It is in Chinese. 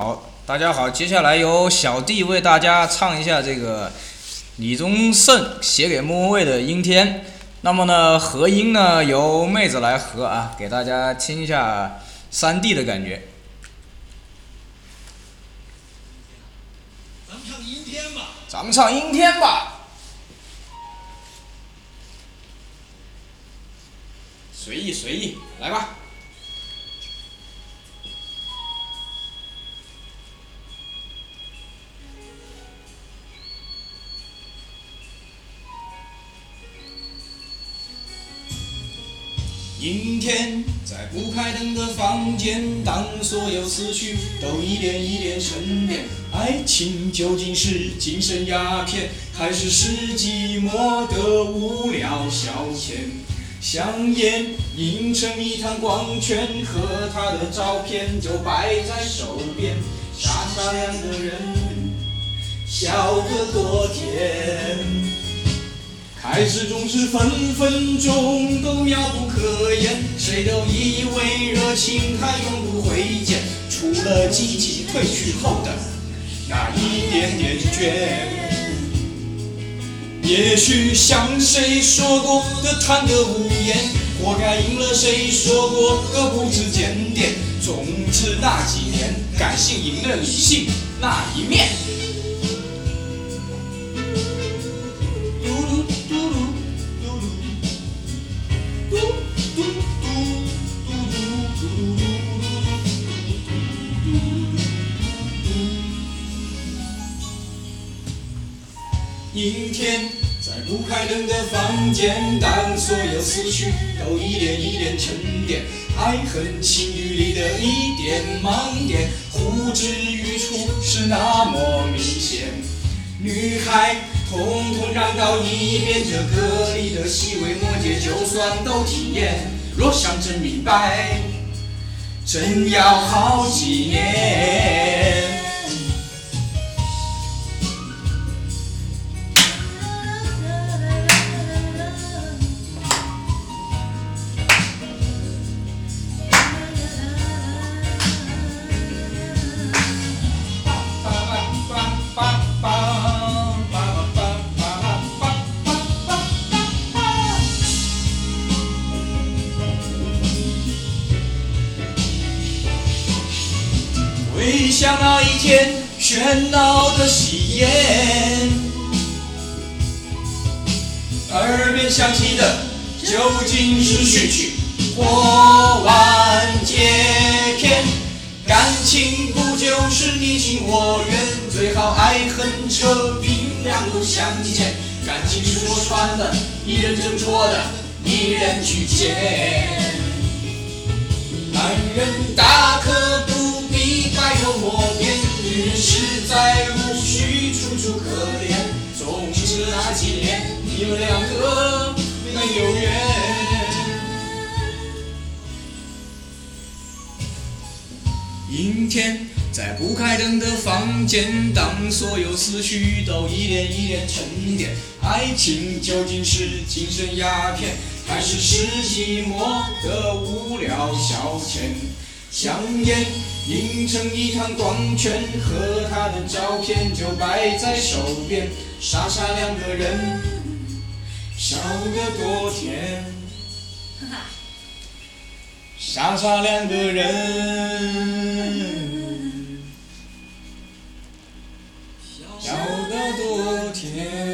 好，大家好，接下来由小弟为大家唱一下这个李宗盛写给莫文蔚的《阴天》。那么呢，和音呢由妹子来和啊，给大家听一下三 D 的感觉。咱们唱阴天吧。咱们唱阴天吧。随意随意，来吧。阴天，在不开灯的房间，当所有思绪都一点一点沉淀，爱情究竟是精神鸦片，还是是寂寞的无聊消遣？香烟映成一滩光圈，和他的照片就摆在手边，傻傻两个人，笑得多甜。开始总是分分钟都妙不可言，谁都以为热情它永不会减，除了激情褪去后的那一点点倦。也许像谁说过的贪得无厌，活该应了谁说过的不知检点。总之那几年，感性赢了理性那一面。阴天，在不开灯的房间，当所有思绪都一点一点沉淀，爱恨情欲里的一点盲点，呼之欲出是那么明显。女孩，统统让到一边，这歌里的细微末节，就算都体验。若想真明白，真要好几年。像那一天喧闹的喜宴，耳边响起的究竟是序曲或完结篇？感情不就是你情我愿？最好爱恨扯平，两不相欠。感情是说穿了，一人挣脱的，一人去捡。男人大可，实在无需楚楚可怜。总之那几年，你们两个没有缘。阴天，在不开灯的房间，当所有思绪都一点一点沉淀，爱情究竟是精神鸦片，还是世纪末的无聊消遣？香烟映成一滩光圈，和他的照片就摆在手边，傻傻两个人，笑得多甜。傻傻两个人，笑得多甜